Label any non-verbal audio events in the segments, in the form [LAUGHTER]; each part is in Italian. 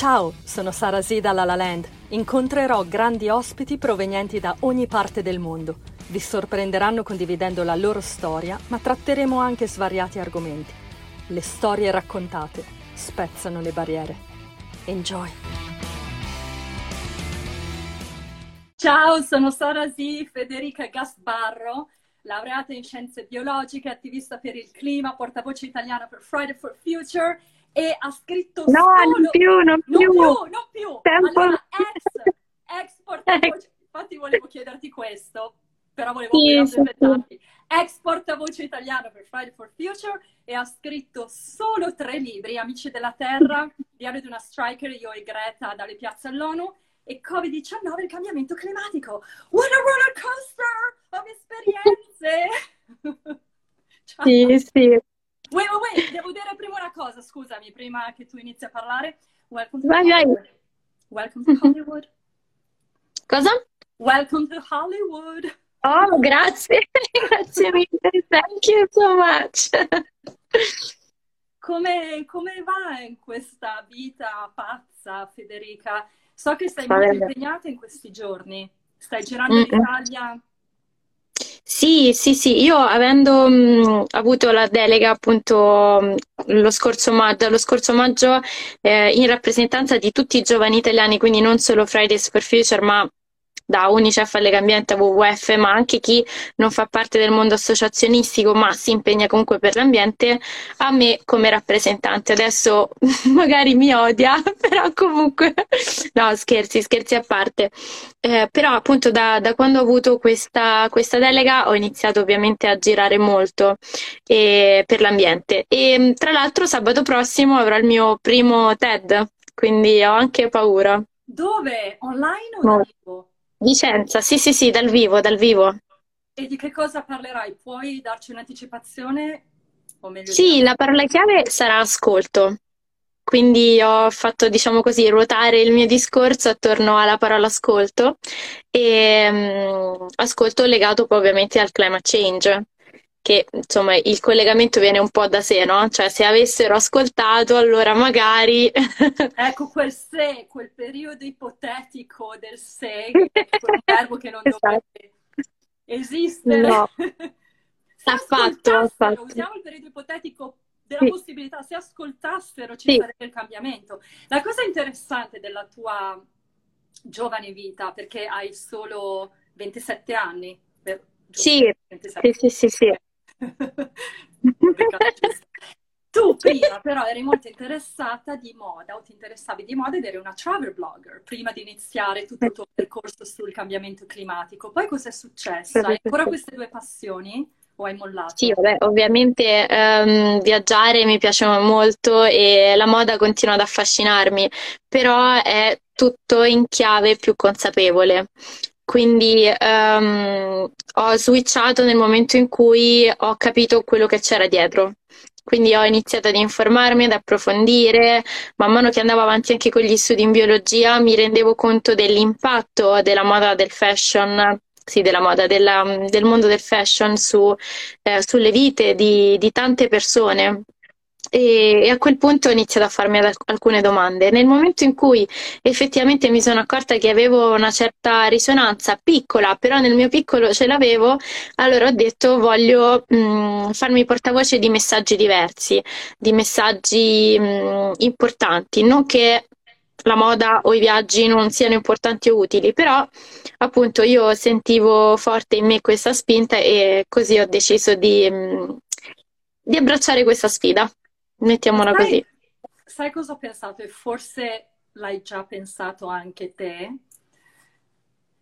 Ciao, sono Sara Z La La Land. Incontrerò grandi ospiti provenienti da ogni parte del mondo. Vi sorprenderanno condividendo la loro storia, ma tratteremo anche svariati argomenti. Le storie raccontate spezzano le barriere. Enjoy! Ciao, sono Sara Z, Federica Gasbarro, laureata in scienze biologiche, attivista per il clima, portavoce italiana per Friday for Future e ha scritto no, solo... non più, non più, non più, non più. Tempo... Allora, ex, ex portavoce, [LAUGHS] infatti volevo chiederti questo, però volevo Sì, sì, presentarti. Ex portavoce italiano per Friday for Future e ha scritto solo tre libri, Amici della Terra, Diario di una Striker, io e Greta dalle piazze all'ONU e Covid-19 il cambiamento climatico. What a roller coaster of esperienze! Ciao. Sì, sì. Wait, wait, wait, devo dire prima una cosa, scusami, prima che tu inizi a parlare. Welcome to Vai, vai. Hollywood. Welcome to Hollywood. Cosa? Welcome to Hollywood. Oh, grazie, [LAUGHS] grazie mille, thank you so much. Come, come va in questa vita pazza, Federica? So che Va molto impegnata in questi giorni. Stai girando Mm-mm. l'Italia. Sì, sì, sì, io avendo mh, avuto la delega appunto mh, lo scorso maggio, lo scorso maggio eh, in rappresentanza di tutti i giovani italiani, quindi non solo Fridays for Future, ma da Unicef a Legambiente a WWF, ma anche chi non fa parte del mondo associazionistico, ma si impegna comunque per l'ambiente, a me come rappresentante. Adesso [LAUGHS] magari mi odia, [LAUGHS] però comunque no, scherzi, scherzi a parte. Eh, però appunto da, da quando ho avuto questa, questa delega ho iniziato ovviamente a girare molto eh, per l'ambiente e tra l'altro sabato prossimo avrò il mio primo TED, quindi ho anche paura. Dove? Online o No. dal vivo? Vicenza, sì sì sì, dal vivo, dal vivo. E di che cosa parlerai? Puoi darci un'anticipazione? O meglio Sì, di la parola chiave sarà ascolto. Quindi ho fatto, diciamo così, ruotare il mio discorso attorno alla parola ascolto e mm, ascolto legato poi ovviamente al climate change, che insomma il collegamento viene un po' da sé, no? Cioè se avessero ascoltato allora magari [LAUGHS] Ecco quel se, quel periodo ipotetico del se, un verbo che non [LAUGHS] Esatto. dovrebbe esistere. No. [LAUGHS] Se Affatto, affatto. usiamo il periodo ipotetico della Sì. possibilità, se ascoltassero ci Sì. sarebbe il cambiamento. La cosa interessante della tua giovane vita, perché hai solo 27 anni, vero? Giusto? Sì, 27. sì, sì, sì, sì. [LAUGHS] Tu prima però eri molto interessata di moda o ti interessavi di moda ed eri una travel blogger prima di iniziare tutto il tuo percorso sul cambiamento climatico. Poi cosa è successo? Hai ancora queste due passioni o hai mollato? Sì, vabbè, ovviamente ehm, viaggiare mi piace molto e la moda continua ad affascinarmi, però è tutto in chiave più consapevole. Quindi ehm, ho switchato nel momento in cui ho capito quello che c'era dietro. Quindi ho iniziato ad informarmi, ad approfondire. Man mano che andavo avanti anche con gli studi in biologia, mi rendevo conto dell'impatto della moda, del fashion, sì, della moda, della- del mondo del fashion su, eh, sulle vite di, di tante persone. E, a quel punto ho iniziato a farmi alcune domande. Nel momento in cui effettivamente mi sono accorta che avevo una certa risonanza piccola, però nel mio piccolo ce l'avevo, allora ho detto voglio mh, farmi portavoce di messaggi diversi, di messaggi mh, importanti, non che la moda o i viaggi non siano importanti o utili, però appunto io sentivo forte in me questa spinta e così ho deciso di, mh, di abbracciare questa sfida, mettiamola Sai- così. Sai cosa ho pensato? E forse l'hai già pensato anche te?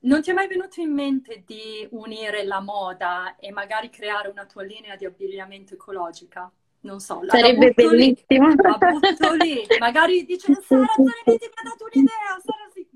Non ti è mai venuto in mente di unire la moda e magari creare una tua linea di abbigliamento ecologica? Non so, la, la Sarebbe lì, bellissimo. la butto lì. Magari dice Sara Zanetti mi ha dato un'idea, Sara sì.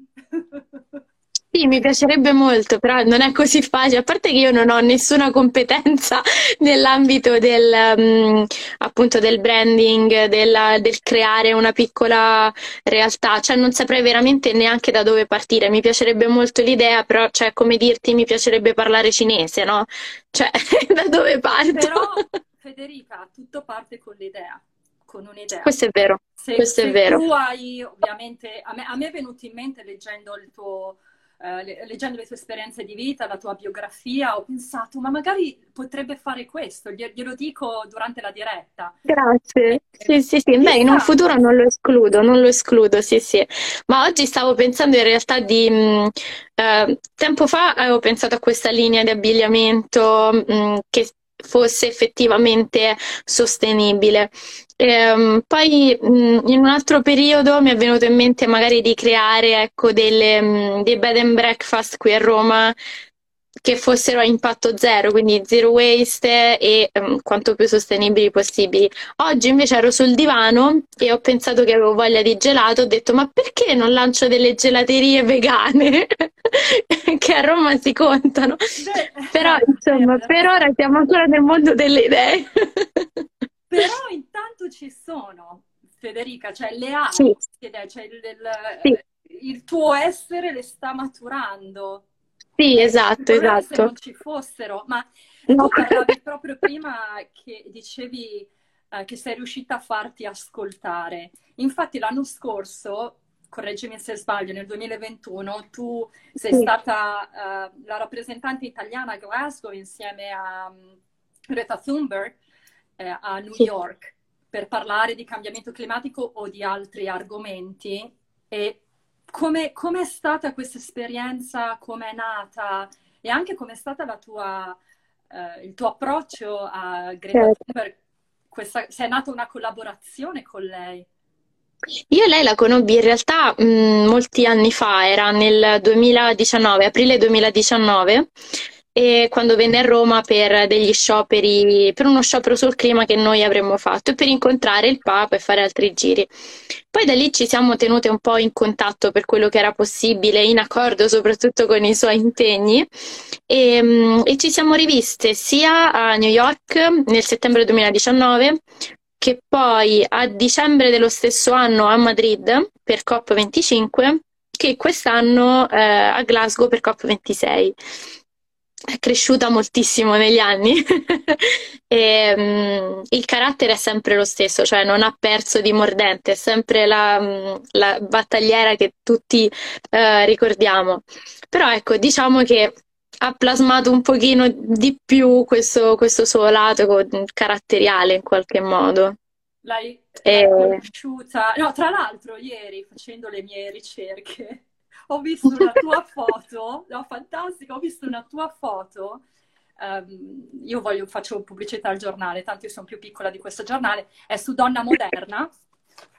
Sì, mi piacerebbe molto, però non è così facile. A parte che io non ho nessuna competenza [LAUGHS] nell'ambito del, mm, appunto, del branding, della- del creare una piccola realtà, cioè non saprei veramente neanche da dove partire. Mi piacerebbe molto l'idea, però, cioè, come dirti, mi piacerebbe parlare cinese, no? Cioè, [LAUGHS] da dove parto? Però, [LAUGHS] Federica, tutto parte con l'idea. con un'idea. Questo è vero. Se, Questo se è vero. tu hai, ovviamente, a me, a me, è venuto in mente leggendo il tuo eh, leggendo le tue esperienze di vita, la tua biografia, ho pensato, ma magari potrebbe fare questo, glielo dico durante la diretta. Grazie. Sì, sì, sì. Beh, in un futuro non lo escludo, non lo escludo, sì, sì. Ma oggi stavo pensando in realtà di... Mh, mm, eh, tempo fa avevo pensato a questa linea di abbigliamento mh, mm, che fosse effettivamente sostenibile. Ehm, poi in un altro periodo mi è venuto in mente magari di creare ecco, delle, dei bed and breakfast qui a Roma che fossero a impatto zero, quindi zero waste e um, quanto più sostenibili possibili. Oggi invece ero sul divano e ho pensato che avevo voglia di gelato, ho detto ma perché non lancio delle gelaterie vegane [LAUGHS] che a Roma si contano? Beh, Però insomma, per ora siamo ancora nel mondo delle idee. [LAUGHS] Però intanto ci sono, Federica, cioè le hai, sì. cioè il, il, sì. il tuo essere le sta maturando. Sì, esatto, esatto. Se non ci fossero, ma no. tu parlavi [LAUGHS] proprio prima che dicevi eh, che sei riuscita a farti ascoltare. Infatti l'anno scorso, correggimi se sbaglio, nel 2021 tu sei sì. stata uh, la rappresentante italiana a Glasgow insieme a um, Greta Thunberg eh, a New sì. York per parlare di cambiamento climatico o di altri argomenti e come, è stata questa esperienza, come è nata e anche come è stato eh, il tuo approccio a Greta certo. Thunberg? Questa, se è nata una collaborazione con lei? Io lei la conobbi in realtà mh, molti anni fa, era nel 2019, aprile 2019, e quando venne a Roma per degli scioperi, per uno sciopero sul clima che noi avremmo fatto e per incontrare il Papa e fare altri giri. Poi da lì ci siamo tenute un po' in contatto per quello che era possibile, in accordo soprattutto con i suoi impegni e, mm, e ci siamo riviste sia a New York nel settembre 2019 che poi a dicembre dello stesso anno a Madrid per COP25 che quest'anno eh, a Glasgow per COP26 è cresciuta moltissimo negli anni [LAUGHS] e um, il carattere è sempre lo stesso, cioè non ha perso di mordente, è sempre la, mm, la battagliera che tutti uh, ricordiamo. Però ecco, diciamo che ha plasmato un pochino di più questo, questo suo lato caratteriale in qualche modo. L'hai, e... conosciuta? No, tra l'altro ieri facendo le mie ricerche [LAUGHS] ho visto una tua foto, no, fantastica, ho visto una tua foto. Um, io voglio, faccio pubblicità al giornale, tanto io sono più piccola di questo giornale, è su Donna Moderna.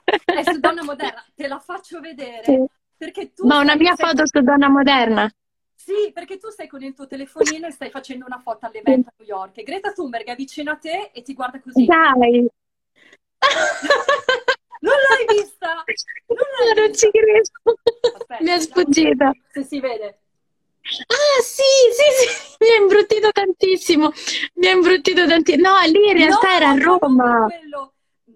è su Donna Moderna, te la faccio vedere. Sì. Perché tu Ma una mia foto su Donna Moderna. Sì, perché tu sei con il tuo telefonino e stai facendo una foto all'evento a New York e Greta Thunberg è vicino a te e ti guarda così. Dai! [LAUGHS] Non l'hai vista? Non, l'hai non vista? ci credo. Aspetta, Mi è sfuggita. Se si vede. Ah sì, sì, sì, mi ha imbruttito tantissimo, mi ha imbruttito tantissimo. No, lì in realtà no, era a Roma.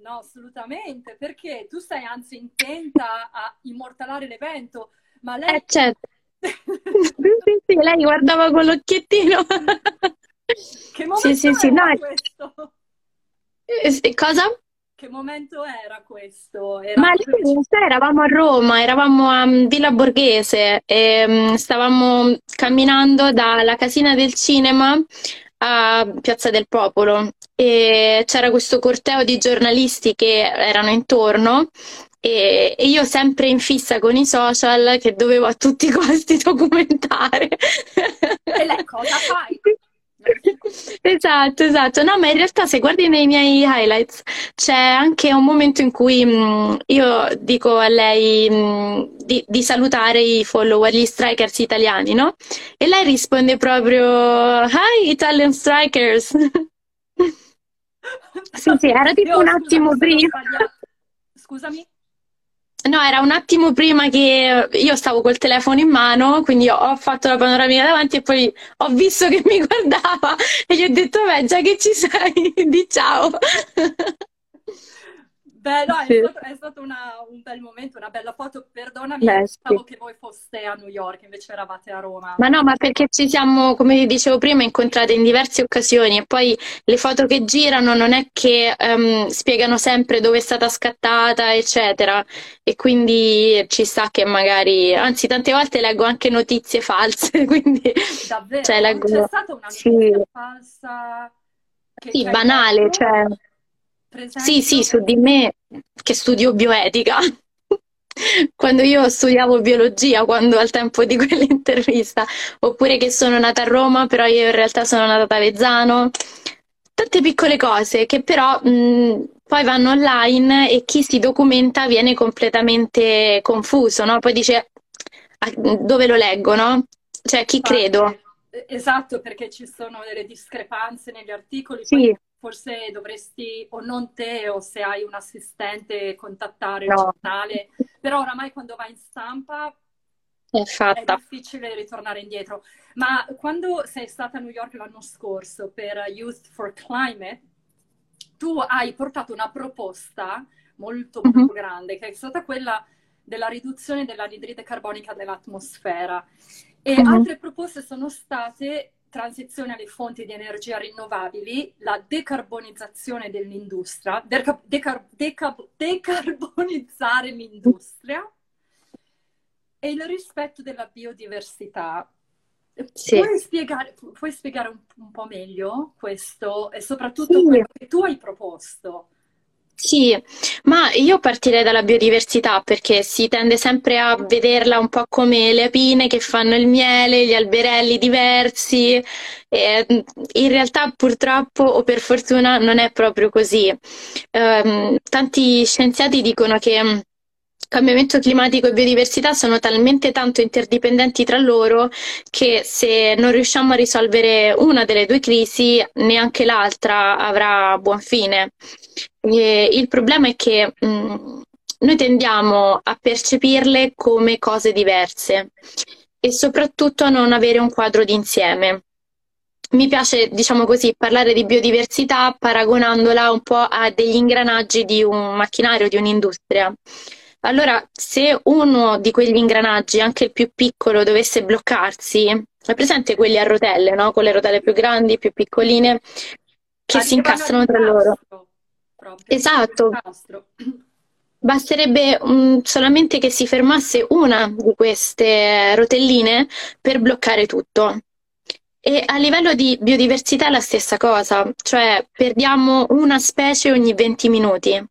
No, assolutamente, perché tu sei anzi intenta a immortalare l'evento, ma lei... Eh, certo. [LAUGHS] sì, sì, lei guardava con l'occhiettino. Che momento sì, sì, sì, no. questo? Eh, cosa? Che momento era questo? Era Ma lì eravamo a Roma, eravamo a mm, Villa Borghese e mm, stavamo camminando dalla casina del cinema a Piazza del Popolo e c'era questo corteo di giornalisti che erano intorno e, e, io sempre in fissa con i social che dovevo a tutti i costi [LAUGHS] documentare. E lei cosa fai? [LAUGHS] Esatto, esatto. No, ma in realtà se guardi nei miei highlights c'è anche un momento in cui mh, mm, io dico a lei mh, mm, di, di, salutare i follower, gli strikers italiani, no? E lei risponde proprio Hi Italian strikers. [LAUGHS] sì, sì, era tipo un attimo prima. Scusami? No, era un attimo prima che io stavo col telefono in mano, quindi ho fatto la panoramica davanti e poi ho visto che mi [LAUGHS] guardava e gli ho detto, beh, già che ci sei, [LAUGHS] di ciao. Beh, no, sì. è stato, è stato una, un bel momento, una bella foto. Perdonami, Beh, pensavo sì. che voi foste a New York, invece eravate a Roma. Ma no, ma perché ci siamo, come vi dicevo prima, incontrate in diverse occasioni e poi le foto che girano non è che um, spiegano sempre dove è stata scattata, eccetera. E quindi ci sta che magari, anzi, tante volte leggo anche notizie false, [LAUGHS] quindi... Davvero? Cioè, leggo... C'è stata una notizia sì. falsa? Che, sì, banale, cioè... Presente? Sì, sì, su di me che studio bioetica. [LAUGHS] quando io studiavo biologia, quando al tempo di [LAUGHS] quell'intervista, oppure che sono nata a Roma, però io in realtà sono nata ad Avezzano. Tante piccole cose che però mh, poi vanno online e chi si documenta viene completamente confuso, no? Poi dice dove lo leggo, no? Cioè chi credo. Esatto, perché ci sono delle discrepanze negli articoli. Sì forse dovresti o non te o se hai un assistente contattare no. il giornale, però oramai quando vai in stampa è, è, difficile ritornare indietro. Ma quando sei stata a New York l'anno scorso per Youth for Climate, tu hai portato una proposta molto, molto mm-hmm. grande, che è stata quella della riduzione dell'anidride carbonica nell'atmosfera. E mm-hmm. altre proposte sono state transizione alle fonti di energia rinnovabili, la decarbonizzazione dell'industria, deca- deca- deca- decarbonizzare l'industria e il rispetto della biodiversità. Sì. Puoi, spiegare, puoi spiegare un, un, po' meglio questo e soprattutto sì. quello che tu hai proposto? Sì, ma io partirei dalla biodiversità perché si tende sempre a vederla un po' come le apine che fanno il miele, gli alberelli diversi. E mm, in realtà purtroppo o per fortuna non è proprio così. Um, tanti scienziati dicono che mm, cambiamento climatico e biodiversità sono talmente tanto interdipendenti tra loro che se non riusciamo a risolvere una delle due crisi, neanche l'altra avrà buon fine. E il problema è che mh, mm, noi tendiamo a percepirle come cose diverse e soprattutto a non avere un quadro d'insieme. Mi piace, diciamo così, parlare di biodiversità paragonandola un po' a degli ingranaggi di un macchinario, di un'industria. Allora, se uno di quegli ingranaggi, anche il più piccolo, dovesse bloccarsi, è presente quelli a rotelle, no? Con le rotelle più grandi, più piccoline, che si incastrano tra loro. Proprio. Esatto. Basterebbe um, solamente che si fermasse una di queste rotelline per bloccare tutto. E a livello di biodiversità è la stessa cosa, cioè perdiamo una specie ogni 20 minuti.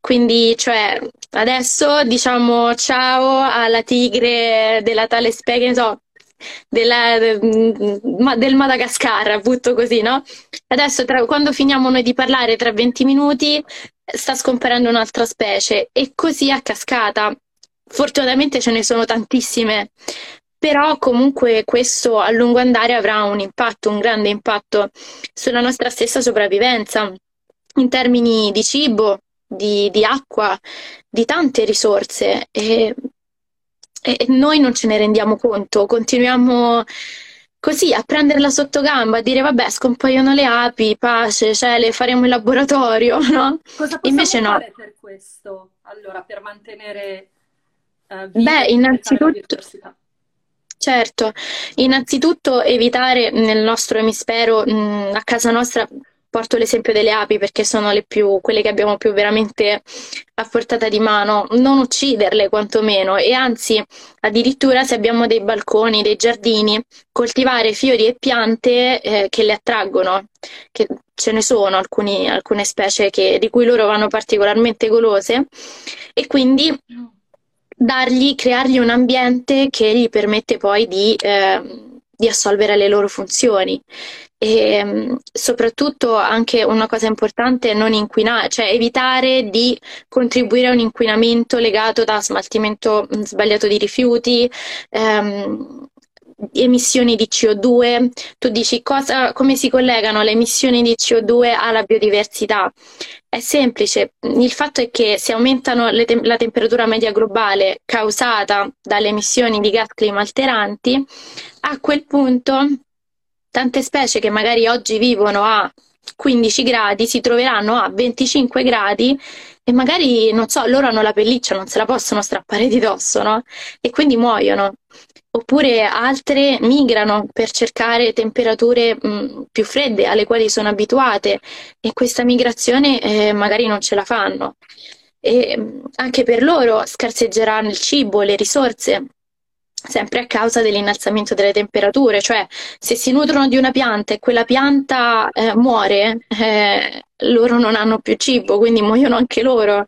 Quindi, cioè, adesso diciamo ciao alla tigre della tale specie, non so, della, del Madagascar, butto così, no? Adesso, tra, quando finiamo noi di parlare, tra 20 minuti, sta scomparendo un'altra specie e così a cascata. Fortunatamente ce ne sono tantissime, però comunque questo a lungo andare avrà un impatto, un grande impatto sulla nostra stessa sopravvivenza in termini di cibo, di, di acqua, di tante risorse e, e noi non ce ne rendiamo conto, continuiamo così a prenderla sotto gamba, a dire vabbè scompaiono le api, pace, cioè le faremo in laboratorio, [LAUGHS] no? Cosa Invece no. per questo? Allora, per mantenere uh, Beh, innanzitutto Certo, innanzitutto evitare nel nostro emisfero, mh, a casa nostra, porto l'esempio delle api perché sono più, quelle che abbiamo più veramente a portata di mano, non ucciderle quantomeno. E anzi addirittura se abbiamo dei balconi, dei giardini, coltivare fiori e piante eh, che le attraggono, che ce ne sono alcuni, alcune specie che, di cui loro vanno particolarmente golose. E quindi dargli, creargli un ambiente che gli permette poi di... Eh, di assolvere le loro funzioni. E mm, soprattutto anche una cosa importante è non inquinare, cioè evitare di contribuire a un inquinamento legato da smaltimento mm, sbagliato di rifiuti, ehm, emissioni di CO2. Tu dici cosa, come si collegano le emissioni di CO2 alla biodiversità? È semplice, il fatto è che se aumentano te- la temperatura media globale causata dalle emissioni di gas climalteranti, a quel punto tante specie che magari oggi vivono a 15 gradi si troveranno a 25 gradi e magari, non so, loro hanno la pelliccia, non se la possono strappare di dosso, no? E quindi muoiono. Oppure altre migrano per cercare temperature mh, più fredde alle quali sono abituate e questa migrazione eh, magari non ce la fanno. E anche per loro scarseggeranno il cibo, le risorse, sempre a causa dell'innalzamento delle temperature, cioè se si nutrono di una pianta e quella pianta eh, muore, eh, loro non hanno più cibo, quindi muoiono anche loro.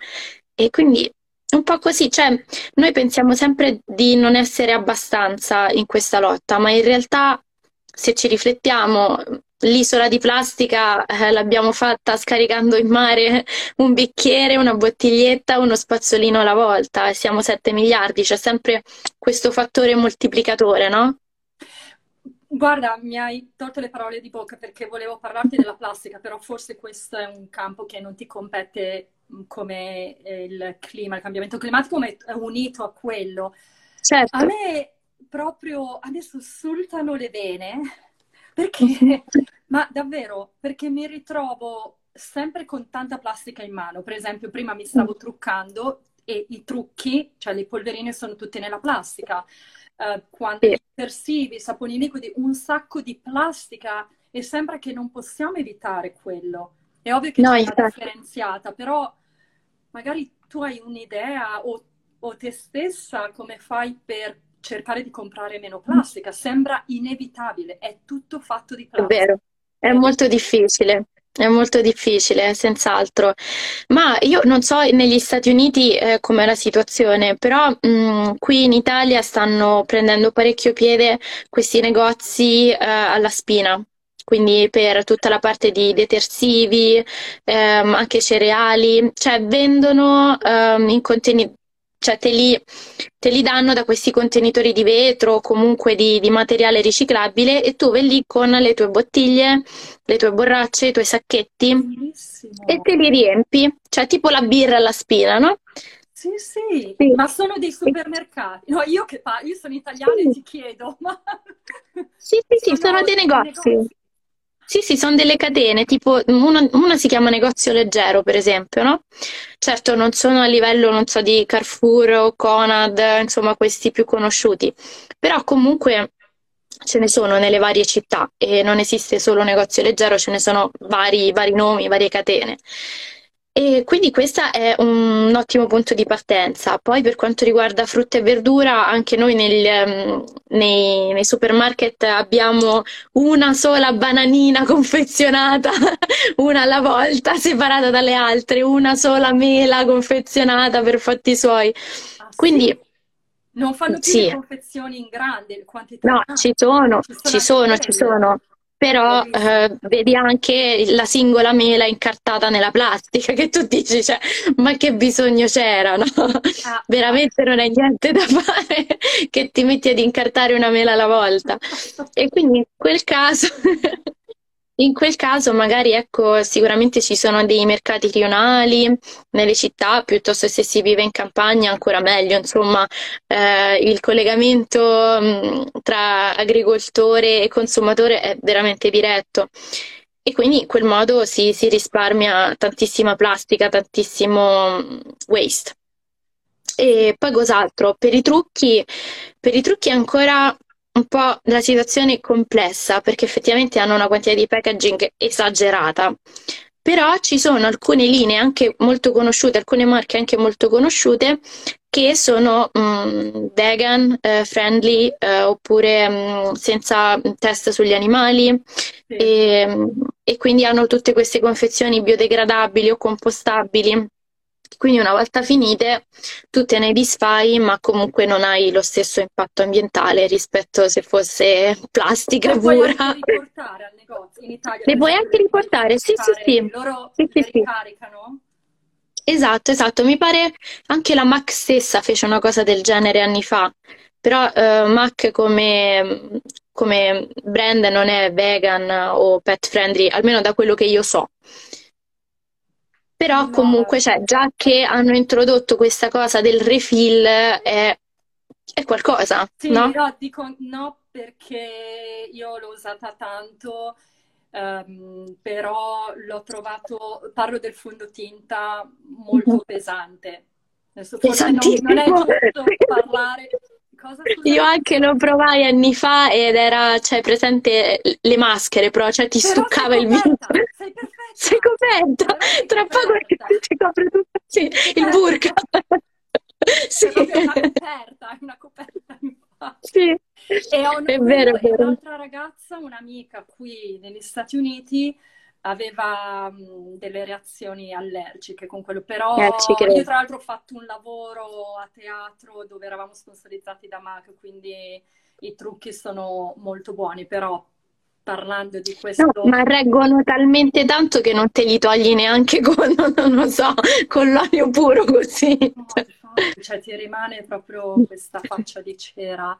E quindi un po' così, cioè noi pensiamo sempre di non essere abbastanza in questa lotta, ma in realtà se ci riflettiamo, l'isola di plastica eh, l'abbiamo fatta scaricando in mare un bicchiere, una bottiglietta, uno spazzolino alla volta e siamo 7 miliardi, c'è sempre questo fattore moltiplicatore, no? Guarda, mi hai tolto le parole di bocca perché volevo parlarti della plastica, però forse questo è un campo che non ti compete come il clima, il cambiamento climatico, ma è unito a quello. Certo. A me proprio adesso sussultano le vene [LAUGHS] perché, [LAUGHS] ma davvero, perché mi ritrovo sempre con tanta plastica in mano. Per esempio, prima mi stavo truccando e i trucchi, cioè le polverine sono tutte nella plastica. Uh, quando sì. detersivi, saponi liquidi, un sacco di plastica e sembra che non possiamo evitare quello. È ovvio che no, c'è una differenziata, però magari tu hai un'idea o, o te stessa come fai per cercare di comprare meno plastica. Sembra inevitabile, è tutto fatto di plastica. È vero, è molto difficile. È molto difficile, senz'altro. Ma io non so negli Stati Uniti eh, com'è la situazione, però mh, mm, qui in Italia stanno prendendo parecchio piede questi negozi eh, alla spina. Quindi per tutta la parte di detersivi, ehm, anche cereali, cioè vendono ehm, in contenitori cioè te li, te li, danno da questi contenitori di vetro o comunque di, di, materiale riciclabile e tu vai lì con le tue bottiglie, le tue borracce, i tuoi sacchetti Bellissimo. e te li riempi, cioè tipo la birra alla spina, no? Sì, sì, sì. ma sono dei supermercati. No, io che fa, io sono italiana sì. e ti chiedo, ma... Sì, sì, sì, sono, sono dei negozi. negozi. Sì, sì, sono delle catene, tipo una, una, si chiama negozio leggero, per esempio, no? Certo, non sono a livello, non so, di Carrefour o Conad, insomma, questi più conosciuti, però comunque ce ne sono nelle varie città e non esiste solo negozio leggero, ce ne sono vari, vari nomi, varie catene. E quindi questo è un ottimo punto di partenza. Poi per quanto riguarda frutta e verdura, anche noi nel, ehm, nei, nei, supermarket abbiamo una sola bananina [LAUGHS] confezionata, una alla volta, separata dalle altre, una sola mela confezionata per fatti suoi. Ah, quindi sì? Non fanno più sì. le confezioni in grande quantità? No, ci sono, ci sono, ci sono però eh, vedi anche la singola mela incartata nella plastica [LAUGHS] che tu dici, cioè, ma che bisogno c'era, no? Ah. Veramente non è niente da fare che ti metti ad incartare una mela alla volta. [LAUGHS] E quindi in quel caso In quel caso magari ecco, sicuramente ci sono dei mercati rionali nelle città, piuttosto se si vive in campagna ancora meglio, insomma eh, il collegamento mh, tra agricoltore e consumatore è veramente diretto e quindi in quel modo si, si risparmia tantissima plastica, tantissimo waste. E poi cos'altro? Per i trucchi, per i trucchi ancora un po' la situazione è complessa perché effettivamente hanno una quantità di packaging esagerata. Però ci sono alcune linee anche molto conosciute, alcune marche anche molto conosciute che sono um, vegan, eh, friendly eh, oppure um, senza test sugli animali sì. e, e quindi hanno tutte queste confezioni biodegradabili o compostabili quindi una volta finite tu te ne disfai, ma comunque non hai lo stesso impatto ambientale rispetto se fosse plastica le pura. Puoi riportare al negozio in Italia. Le puoi anche riportare, sì, sì, sì. Loro sì, sì, ricaricano? Esatto, esatto. Mi pare anche la Mac stessa fece una cosa del genere anni fa. Però uh, Mac come, come brand non è vegan o pet friendly, almeno da quello che io so. Però comunque, cioè, già che hanno introdotto questa cosa del refill è, è qualcosa, sì, no? no, dico no perché io l'ho usata tanto, um, però l'ho trovato, parlo del fondotinta molto mm-hmm. pesante. Adesso forse non, non è giusto parlare Cosa, Io anche lo provai anni fa ed era, cioè, presente le maschere, però, cioè, ti però stuccava il viso. Sei perfetta. Sei coperta. Tra poco ti copre tutto, sì, il burka. [LAUGHS] sì. È una coperta, una coperta Sì, e ho è vero, è vero. un'altra ragazza, un'amica qui negli Stati Uniti, aveva mh, delle reazioni allergiche con quello, però eh, io tra l'altro ho fatto un lavoro a teatro dove eravamo sponsorizzati da MAC, quindi i trucchi sono molto buoni, però parlando di questo... No, ma reggono talmente tanto che non te li togli neanche [LAUGHS] con, non lo so, con l'olio puro così. No, cioè ti rimane proprio questa [LAUGHS] faccia di cera,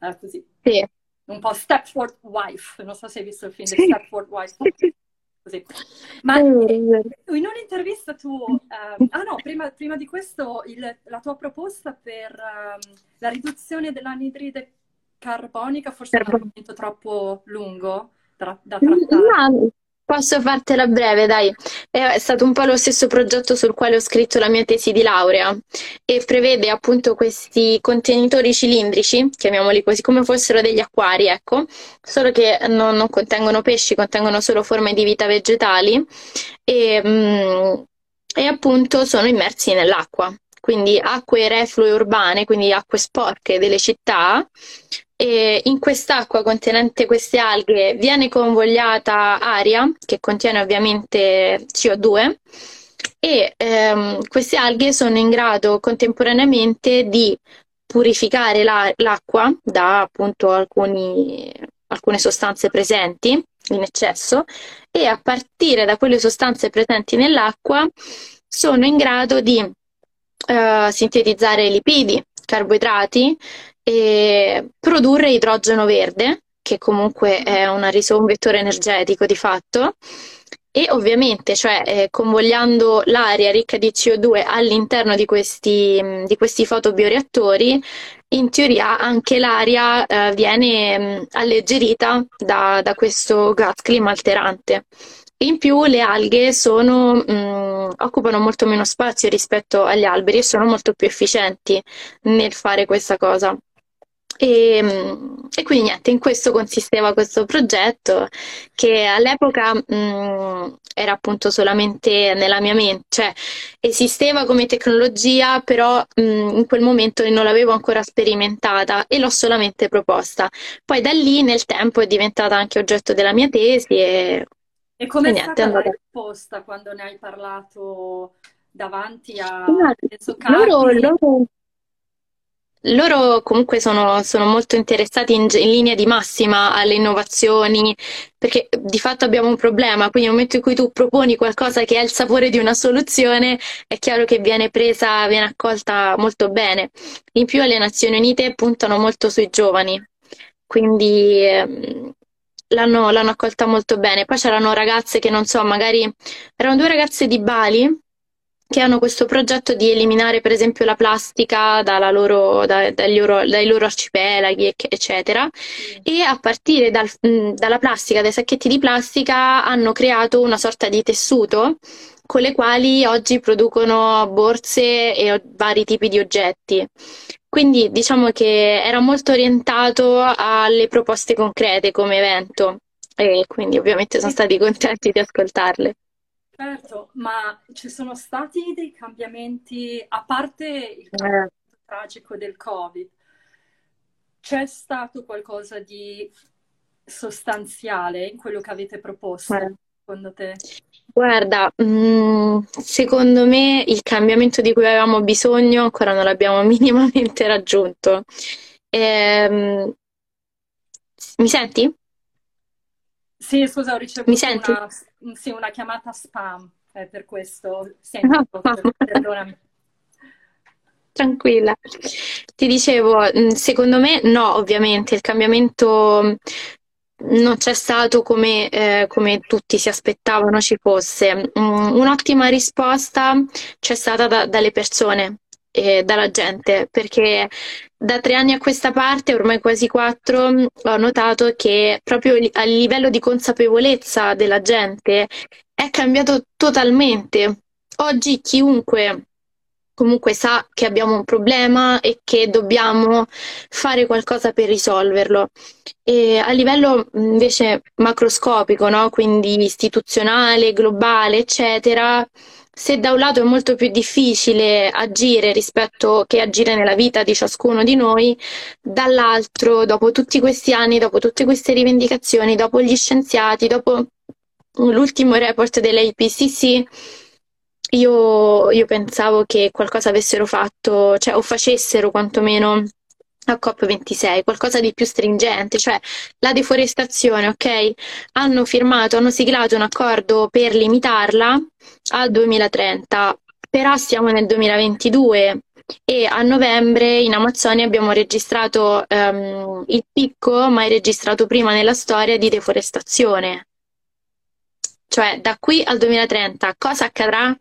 eh, così. Sì. Un po' Stepford Wife, non so se hai visto il film sì. Stepford Wife. Così. Ma in un'intervista tu, um, [LAUGHS] ah no, prima, prima di questo, il, la tua proposta per um, la riduzione dell'anidride carbonica forse è un argomento troppo lungo da, da trattare. No, posso fartela breve, dai. È stato un po' lo stesso progetto sul quale ho scritto la mia tesi di laurea e prevede appunto questi contenitori cilindrici, chiamiamoli così, come fossero degli acquari, ecco, solo che non, non contengono pesci, contengono solo forme di vita vegetali e, mm, e appunto sono immersi nell'acqua quindi acque reflue urbane, quindi acque sporche delle città, e in quest'acqua contenente queste alghe viene convogliata aria, che contiene ovviamente CO2, e ehm, queste alghe sono in grado contemporaneamente di purificare la, l'acqua da appunto alcuni, alcune sostanze presenti in eccesso e a partire da quelle sostanze presenti nell'acqua sono in grado di eh, sintetizzare lipidi, carboidrati e produrre idrogeno verde, che comunque è una ris- un vettore energetico di fatto, e ovviamente, cioè eh, convogliando l'aria ricca di CO2 all'interno di questi, di questi fotobioreattori, in teoria anche l'aria eh, viene mh, alleggerita da, da questo gas clima alterante. In più le alghe sono, mh, occupano molto meno spazio rispetto agli alberi e sono molto più efficienti nel fare questa cosa. E, e, quindi niente, in questo consisteva questo progetto che all'epoca mh, era appunto solamente nella mia mente, cioè esisteva come tecnologia, però mh, in quel momento non l'avevo ancora sperimentata e l'ho solamente proposta. Poi da lì nel tempo è diventata anche oggetto della mia tesi e, e come è stata la risposta quando ne hai parlato davanti a penso, loro, loro loro comunque sono, sono molto interessati in, in, linea di massima alle innovazioni, perché di fatto abbiamo un problema, quindi nel momento in cui tu proponi qualcosa che ha il sapore di una soluzione, è chiaro che viene presa, viene accolta molto bene. In più le Nazioni Unite puntano molto sui giovani, quindi ehm, l'hanno, l'hanno accolta molto bene. Poi c'erano ragazze che non so, magari erano due ragazze di Bali che hanno questo progetto di eliminare per esempio la plastica loro, da, loro, dai loro arcipelaghi, eccetera, mm. e a partire dal, dalla plastica, dai sacchetti di plastica, hanno creato una sorta di tessuto con le quali oggi producono borse e vari tipi di oggetti. Quindi diciamo che era molto orientato alle proposte concrete come evento e quindi ovviamente sono stati contenti di ascoltarle. Certo, ma ci sono stati dei cambiamenti, a parte il cambiamento eh. tragico del Covid, c'è stato qualcosa di sostanziale in quello che avete proposto, eh. secondo te? Guarda, mm, secondo me il cambiamento di cui avevamo bisogno ancora non l'abbiamo [LAUGHS] minimamente raggiunto. Ehm, mi senti? Sì, scusa, ho ricevuto Mi senti? Una, sì, una chiamata spam, eh, per questo senti, perdonami. Tranquilla. Ti dicevo, secondo me no, ovviamente il cambiamento non c'è stato come, eh, come, tutti si aspettavano ci fosse. Mm, un'ottima risposta c'è stata da, dalle persone, eh, dalla gente, perché da tre anni a questa parte, ormai quasi quattro, ho notato che proprio a livello di consapevolezza della gente è cambiato totalmente. Oggi chiunque comunque sa che abbiamo un problema e che dobbiamo fare qualcosa per risolverlo. E a livello invece macroscopico, no? quindi istituzionale, globale, eccetera, se da un lato è molto più difficile agire rispetto che agire nella vita di ciascuno di noi, dall'altro, dopo tutti questi anni, dopo tutte queste rivendicazioni, dopo gli scienziati, dopo l'ultimo report dell'IPCC, io, io pensavo che qualcosa avessero fatto, cioè, o facessero quantomeno a COP26, qualcosa di più stringente, cioè la deforestazione, ok? Hanno firmato, hanno siglato un accordo per limitarla al 2030, però siamo nel 2022 e a novembre in Amazzonia abbiamo registrato um, il picco mai registrato prima nella storia di deforestazione. Cioè, da qui al 2030 cosa accadrà?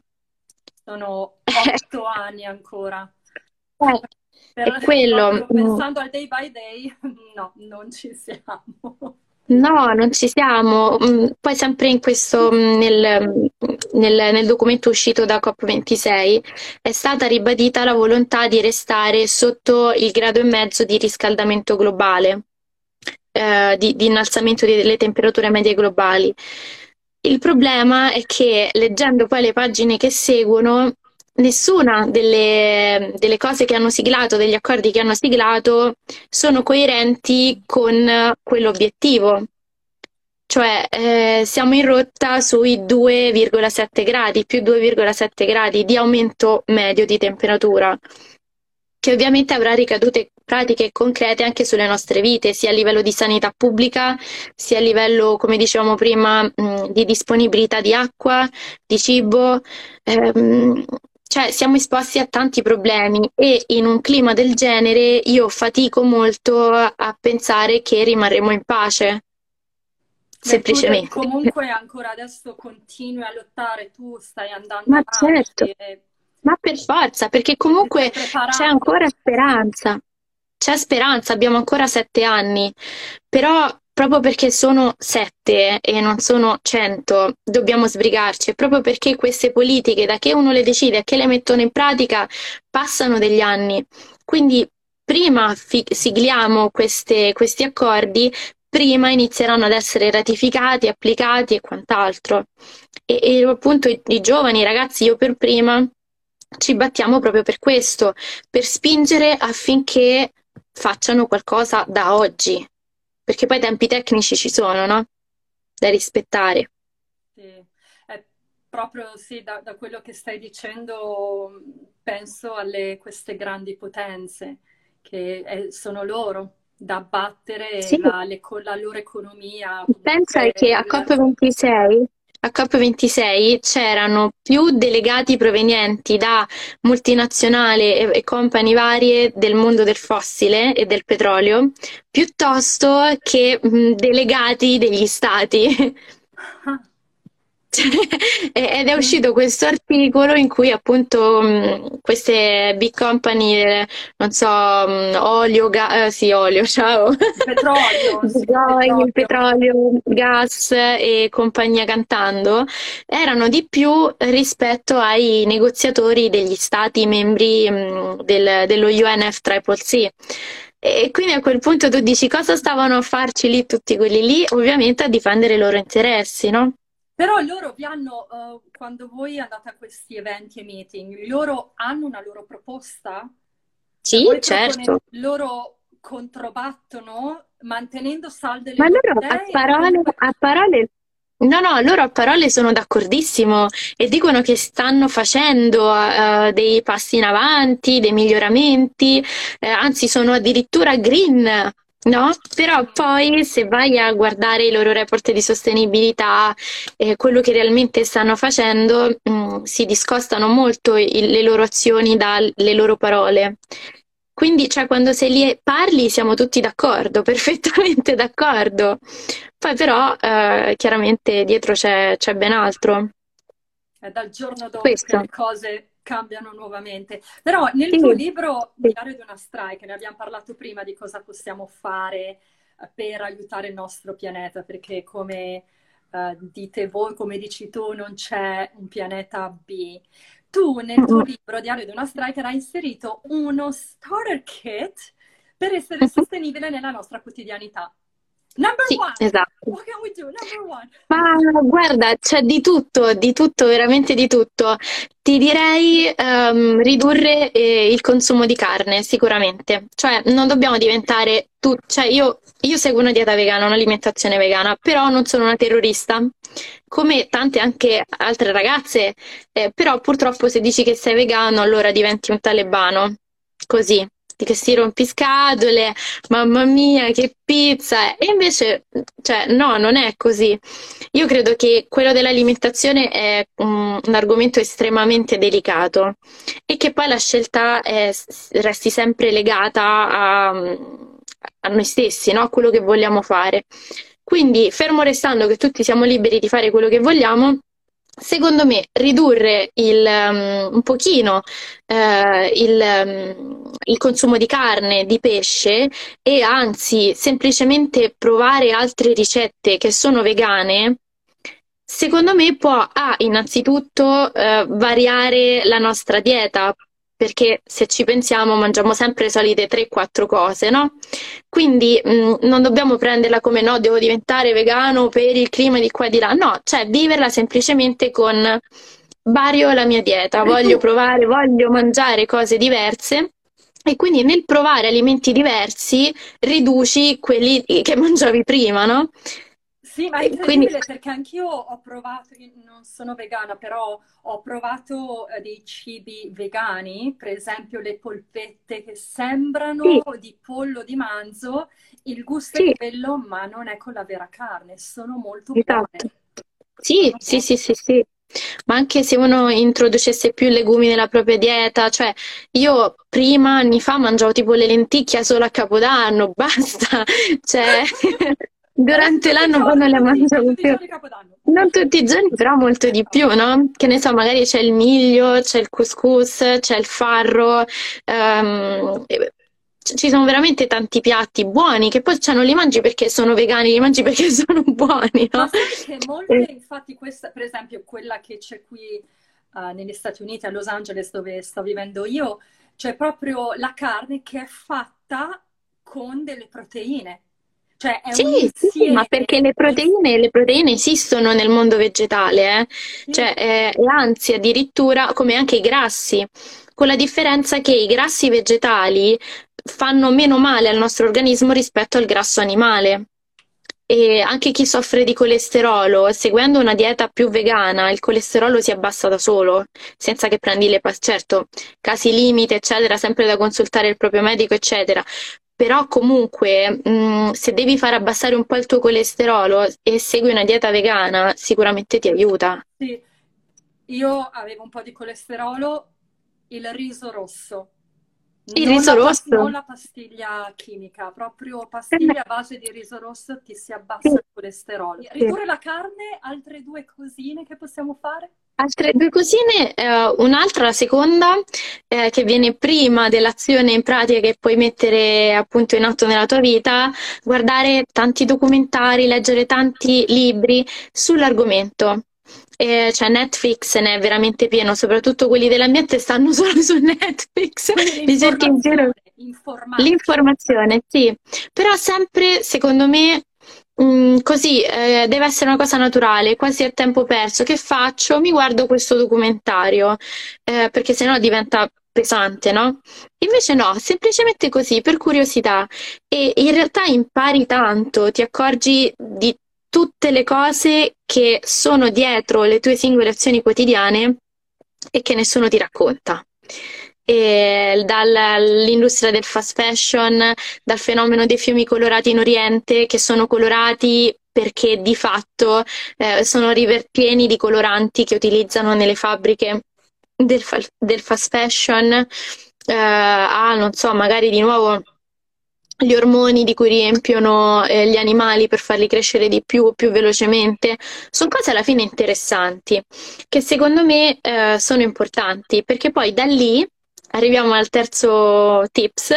Sono otto [LAUGHS] anni ancora. Eh, per, è quello. Mm. Pensando al day by day, [LAUGHS] no, non ci siamo. No, non ci siamo. Mm, poi sempre in questo, mm, nel, nel, nel, documento uscito da COP26 è stata ribadita la volontà di restare sotto il grado e mezzo di riscaldamento globale, eh, di, di innalzamento delle temperature medie globali. Il problema è che leggendo poi le pagine che seguono, nessuna delle, delle, cose che hanno siglato, degli accordi che hanno siglato, sono coerenti con quell'obiettivo. Cioè eh, siamo in rotta sui 2,7 gradi, più 2,7 gradi di aumento medio di temperatura che ovviamente avrà ricadute pratiche e concrete anche sulle nostre vite, sia a livello di sanità pubblica, sia a livello, come dicevamo prima, mh, di disponibilità di acqua, di cibo. Ehm, cioè siamo esposti a tanti problemi e in un clima del genere io fatico molto a pensare che rimarremo in pace. Semplicemente. Comunque ancora adesso continui a lottare, tu stai andando Ma. Certo. E ma per forza, perché comunque c'è ancora speranza. C'è speranza, abbiamo ancora sette anni, però proprio perché sono sette e non sono cento, dobbiamo sbrigarci. E proprio perché queste politiche, da che uno le decide a che le mettono in pratica, passano degli anni. Quindi prima fi- sigliamo queste, questi accordi, prima inizieranno ad essere ratificati, applicati e quant'altro. E, e appunto i, i giovani, i ragazzi, io per prima ci battiamo proprio per questo, per spingere affinché facciano qualcosa da oggi, perché poi i tempi tecnici ci sono, no? Da rispettare. Sì, è proprio sì, da, da quello che stai dicendo penso alle queste grandi potenze che è, sono loro da battere sì. la, le, la, loro economia. Pensa che a COP26 a COP26 c'erano più delegati provenienti da multinazionali e, e compagnie varie del mondo del fossile e del petrolio, piuttosto che mh, delegati degli stati. [LAUGHS] Ed è uscito questo articolo in cui appunto mh, queste big company, non so, mh, olio, ga- eh, sì, olio, [LAUGHS] ciao, petrolio, sì, petrolio. petrolio, gas e compagnia cantando, erano di più rispetto ai negoziatori degli stati membri mh, del, dello UNFCCC. E quindi a quel punto tu dici cosa stavano a farci lì tutti quelli lì? Ovviamente a difendere i loro interessi, no? Però loro vi hanno, uh, quando voi andate a questi eventi e meeting, loro hanno una loro proposta? Sì, certo. Loro controbattono mantenendo salde le Ma loro a parole, a parole No, no, loro a parole sono d'accordissimo e dicono che stanno facendo uh, dei passi in avanti, dei miglioramenti, eh, anzi sono addirittura green No, però poi se vai a guardare i loro report di sostenibilità, eh, quello che realmente stanno facendo, mh, mm, si discostano molto il, le loro azioni dalle loro parole. Quindi, cioè, quando se li parli siamo tutti d'accordo, [LAUGHS] perfettamente d'accordo. Poi però, eh, chiaramente dietro c'è, c'è ben altro. È dal giorno dopo Questo. che le cose cambiano nuovamente. Però nel tuo libro Diario di una strike, ne abbiamo parlato prima di cosa possiamo fare eh, per aiutare il nostro pianeta, perché come uh, dite voi, come dici tu, non c'è un pianeta B. Tu nel tuo libro Diario di una striker hai inserito uno starter kit per essere sostenibile nella nostra quotidianità. Number sì, one. Esatto. Ma guarda, c'è di tutto, di tutto, veramente di tutto. Ti direi um, ridurre eh, il consumo di carne, sicuramente. Cioè, non dobbiamo diventare tu, cioè io, io seguo una dieta vegana, un'alimentazione vegana, però non sono una terrorista, come tante anche altre ragazze, eh, però purtroppo se dici che sei vegano allora diventi un talebano, così che si rompiscatole, mamma mia che pizza, e invece, cioè, no, non è così. Io credo che quello dell'alimentazione è un, un argomento estremamente delicato e che poi la scelta è, resti sempre legata a, a noi stessi, no? a quello che vogliamo fare. Quindi, fermo restando che tutti siamo liberi di fare quello che vogliamo, Secondo me ridurre il, um, un pochino uh, il, um, il, consumo di carne, di pesce e anzi semplicemente provare altre ricette che sono vegane, secondo me può ah, innanzitutto uh, variare la nostra dieta, perché se ci pensiamo mangiamo sempre le solite 3-4 cose, no? Quindi mh, mm, non dobbiamo prenderla come no, devo diventare vegano per il clima di qua e di là, no, cioè viverla semplicemente con vario la mia dieta, voglio provare, voglio mangiare cose diverse. E quindi nel provare alimenti diversi riduci quelli che mangiavi prima, no? Sì, ma è incredibile Quindi... perché anch'io ho provato, non sono vegana, però ho provato eh, dei cibi vegani, per esempio le polpette che sembrano sì. di pollo di manzo, il gusto sì. è quello, ma non è con la vera carne, sono molto esatto. buone. Sì, sì, sì, sì, sì. Ma anche se uno introducesse più legumi nella propria dieta, cioè io prima anni fa mangiavo tipo le lenticchie solo a Capodanno, [LAUGHS] basta, cioè [LAUGHS] durante l'anno poi non le mangiamo più. Non tutti i giorni, però molto di più, no? Che ne so, magari c'è il miglio, c'è il couscous, c'è il farro. Um, ci sono veramente tanti piatti buoni che poi cioè, non li mangi perché sono vegani, li mangi perché [LAUGHS] sono buoni, no? Che molte, infatti, questa, per esempio, quella che c'è qui uh, negli Stati Uniti, a Los Angeles, dove sto vivendo io, c'è proprio la carne che è fatta con delle proteine. Cioè, sì, sì, ma perché le proteine, le proteine, esistono nel mondo vegetale, eh? sì. cioè, eh, anzi addirittura come anche i grassi, con la differenza che i grassi vegetali fanno meno male al nostro organismo rispetto al grasso animale. E anche chi soffre di colesterolo, seguendo una dieta più vegana, il colesterolo si abbassa da solo, senza che prendi le pastiglie. Certo, casi limite, eccetera, sempre da consultare il proprio medico, eccetera però comunque mh, mm, se devi far abbassare un po' il tuo colesterolo e segui una dieta vegana, sicuramente ti aiuta. Sì, io avevo un po' di colesterolo, il riso rosso. Il non riso la, rosso? Non la pastiglia chimica, proprio pastiglia a base di riso rosso ti si abbassa sì. il colesterolo. Ridurre la carne, altre due cosine che possiamo fare? Altre due cosine, eh, un'altra, la seconda, eh, che viene prima dell'azione in pratica che puoi mettere appunto in atto nella tua vita, guardare tanti documentari, leggere tanti libri sull'argomento. Eh, cioè Netflix ne è veramente pieno, soprattutto quelli dell'ambiente stanno [LAUGHS] solo su Netflix. Li cerchi in giro. L'informazione, sì. Però sempre, secondo me, Mm, così eh, deve essere una cosa naturale, quasi a tempo perso. Che faccio? Mi guardo questo documentario, eh, perché sennò diventa pesante, no? Invece no, semplicemente così, per curiosità. E in realtà impari tanto, ti accorgi di tutte le cose che sono dietro le tue singole azioni quotidiane e che nessuno ti racconta dall'industria del fast fashion, dal fenomeno dei fiumi colorati in Oriente, che sono colorati perché di fatto eh, sono riverpieni di coloranti che utilizzano nelle fabbriche del, fa- del fast fashion, eh, a non so, magari di nuovo gli ormoni di cui riempiono eh, gli animali per farli crescere di più, più velocemente, sono cose alla fine interessanti, che secondo me eh, sono importanti, perché poi da lì arriviamo al terzo tips,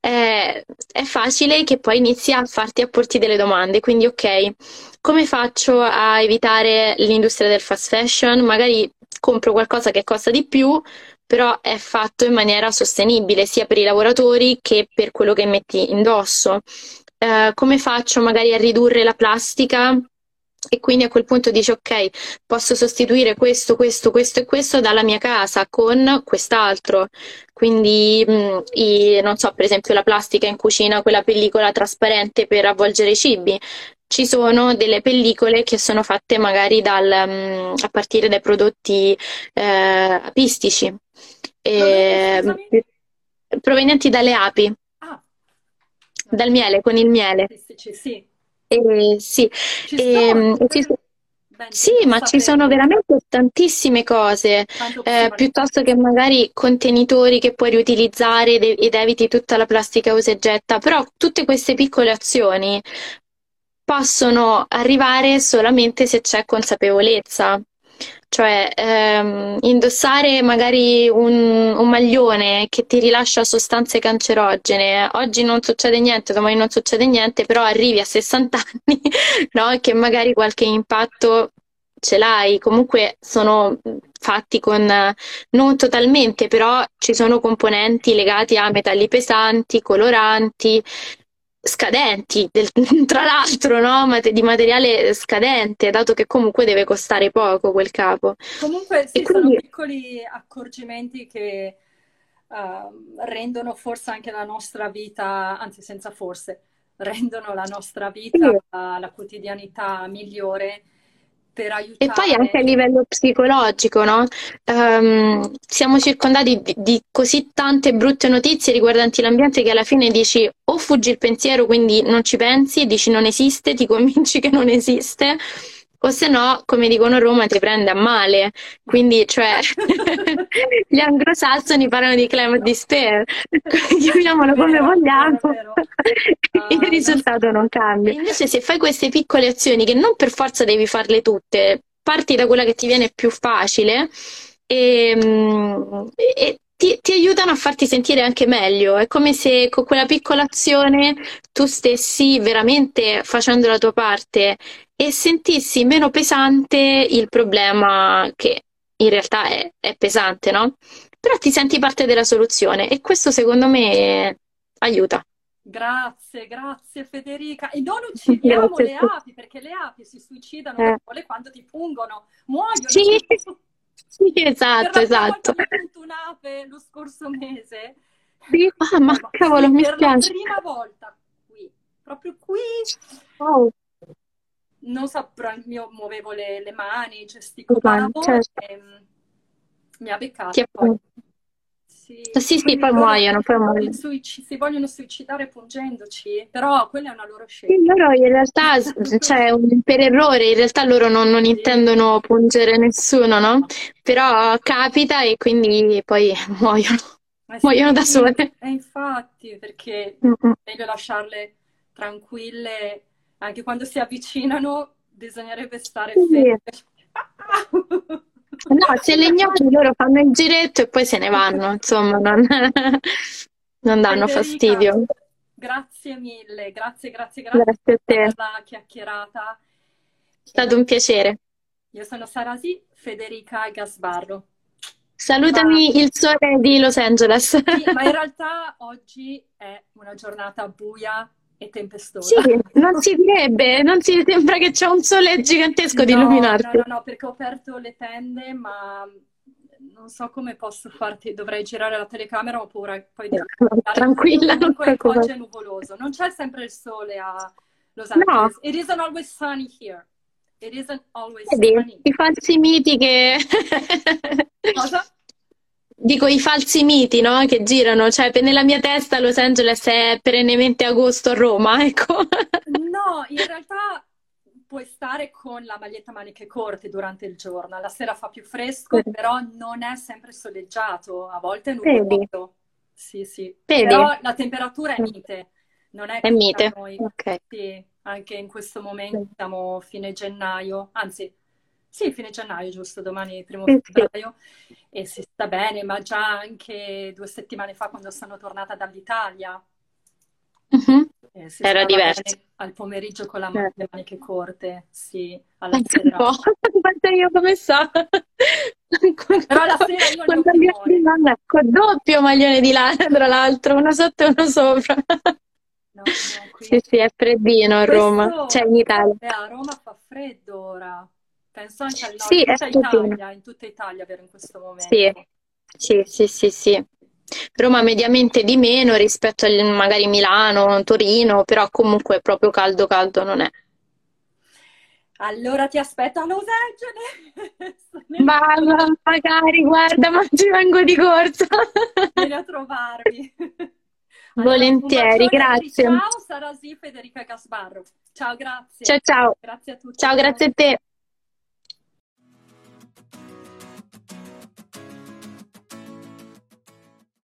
eh, è facile che poi inizi a farti a porti delle domande, quindi ok, come faccio a evitare l'industria del fast fashion? Magari compro qualcosa che costa di più, però è fatto in maniera sostenibile sia per i lavoratori che per quello che metti indosso. Eh, come faccio magari a ridurre la plastica? E quindi a quel punto dici ok, posso sostituire questo, questo, questo e questo dalla mia casa con quest'altro. Quindi, mh, mm, i, non so, per esempio la plastica in cucina, quella pellicola trasparente per avvolgere i cibi. Ci sono delle pellicole che sono fatte magari dal, mh, mm, a partire dai prodotti eh, apistici eh, provenienti dalle api, ah. dal miele, con il miele. Sì, sì. Eh, sì. Ci ehm, ci sì, ma ci sono veramente tantissime cose, eh, piuttosto che magari contenitori che puoi riutilizzare ed eviti tutta la plastica usa e getta, però tutte queste piccole azioni possono arrivare solamente se c'è consapevolezza. Cioè, ehm, indossare magari un, un, maglione che ti rilascia sostanze cancerogene, oggi non succede niente, domani non succede niente, però arrivi a 60 anni, [LAUGHS] no? Che magari qualche impatto ce l'hai. Comunque sono fatti con, non totalmente, però ci sono componenti legati a metalli pesanti, coloranti, scadenti, del, [LAUGHS] tra l'altro, no? di materiale scadente, dato che comunque deve costare poco quel capo. Comunque sì, quindi... sono piccoli accorgimenti che uh, rendono forse anche la nostra vita, anzi senza forse, [LAUGHS] rendono la nostra vita, sì. la quotidianità migliore per aiutare. E poi anche a livello psicologico, no? Um, siamo circondati di, di, così tante brutte notizie riguardanti l'ambiente che alla fine dici o fuggi il pensiero, quindi non ci pensi, dici non esiste, ti convinci [LAUGHS] che non esiste, o se no, come dicono a Roma, ti prende a male. Quindi, cioè, [LAUGHS] gli anglosassoni parlano di climate despair, chiamiamolo come vogliamo, [LAUGHS] il risultato non cambia. Invece, se fai queste piccole azioni, che non per forza devi farle tutte, parti da quella che ti viene più facile e, mm, e ti, ti, aiutano a farti sentire anche meglio. È come se con quella piccola azione tu stessi veramente facendo la tua parte e sentissi meno pesante il problema che in realtà è, è pesante, no? Però ti senti parte della soluzione e questo secondo me aiuta. Grazie, grazie Federica. E non [LAUGHS] uccidiamo grazie. le api, perché le api si suicidano eh. quando ti pungono, muoiono. Sì. Sì, esatto, esatto. Un'ape lo scorso mese. Sì? Ah, ma cavolo, sì, mi per spiace. Per la prima volta qui, proprio qui. Oh. Non so, però io muovevo le, le mani, gesticolavo certo. e mm, mi ha beccato. Poi. Sì, sì, sì, poi muoiono, poi muoiono. si vogliono suicidare pungendoci, però quella è una loro scelta. Sì, loro in realtà, cioè, per errore, in realtà loro non, non intendono pungere nessuno, no? Però capita e quindi poi [LAUGHS] muoiono, eh sì, muoiono da sole. E eh, infatti, perché è meglio lasciarle tranquille, anche quando si avvicinano bisognerebbe stare fermi. [LAUGHS] No, se le ignori loro fanno il giretto e poi se ne vanno, insomma, non, [LAUGHS] non danno Federica, fastidio. Grazie mille, grazie, grazie, grazie, grazie per la chiacchierata. È stato un piacere. Io sono Sarasi Federica Gasbarro. Salutami ma... il sole di Los Angeles. Sì, ma in [LAUGHS] realtà oggi è una giornata buia e tempestosa. Sì, non si direbbe, non si sembra che c'è un sole gigantesco no, di illuminarti. No, no, no, perché ho aperto le tende, ma non so come posso farti, dovrei girare la telecamera, ho paura poi di... Tranquilla, non Oggi è nuvoloso, non c'è sempre il sole a Los Angeles. No. It isn't always sunny here. It isn't always Vedi, sunny. I falsi miti che... Cosa? Dico i falsi miti, no? Che girano, cioè nella mia testa Los Angeles è perennemente agosto a Roma, [LAUGHS] ecco. No, in realtà puoi stare con la maglietta maniche corte durante il giorno, la sera fa più fresco, sì. però non è sempre soleggiato, a volte è nuvoloso. Sì, sì. Vedi? Però la temperatura è mite, Non è, è mite. Noi, okay. sì, anche in questo momento siamo fine gennaio, anzi, sì, fine gennaio, giusto, domani primo sì, febbraio, sì. e si sta bene, ma già anche due settimane fa, quando sono tornata dall'Italia, uh-huh. eh, Era diverso. Al pomeriggio con la certo. maniche corte, sì, alla sera. Guarda [LAUGHS] io come so. Però la sera io Quanto di lana, ecco, doppio maglione di lana, [LAUGHS] tra l'altro, uno sotto e uno sopra. No, [LAUGHS] no, sì, sì, è freddino a Roma, Questo, cioè in Italia. Eh, a Roma fa freddo ora. Penso anche al nord, sì, in, tutta Italia, vero, in questo momento. Sì, sì, sì, sì, sì. Roma mediamente di meno rispetto a magari Milano, Torino, però comunque proprio caldo caldo non è. Allora ti aspetto a Los Angeles. [LAUGHS] Ma magari, guarda, ma ci vengo di corsa. Vieni a trovarmi. [LAUGHS] Volentieri, grazie. Ciao Sara Sì, Federica Gasbarro. Ciao, grazie. Ciao, ciao. Grazie a tutti. Ciao, grazie a te.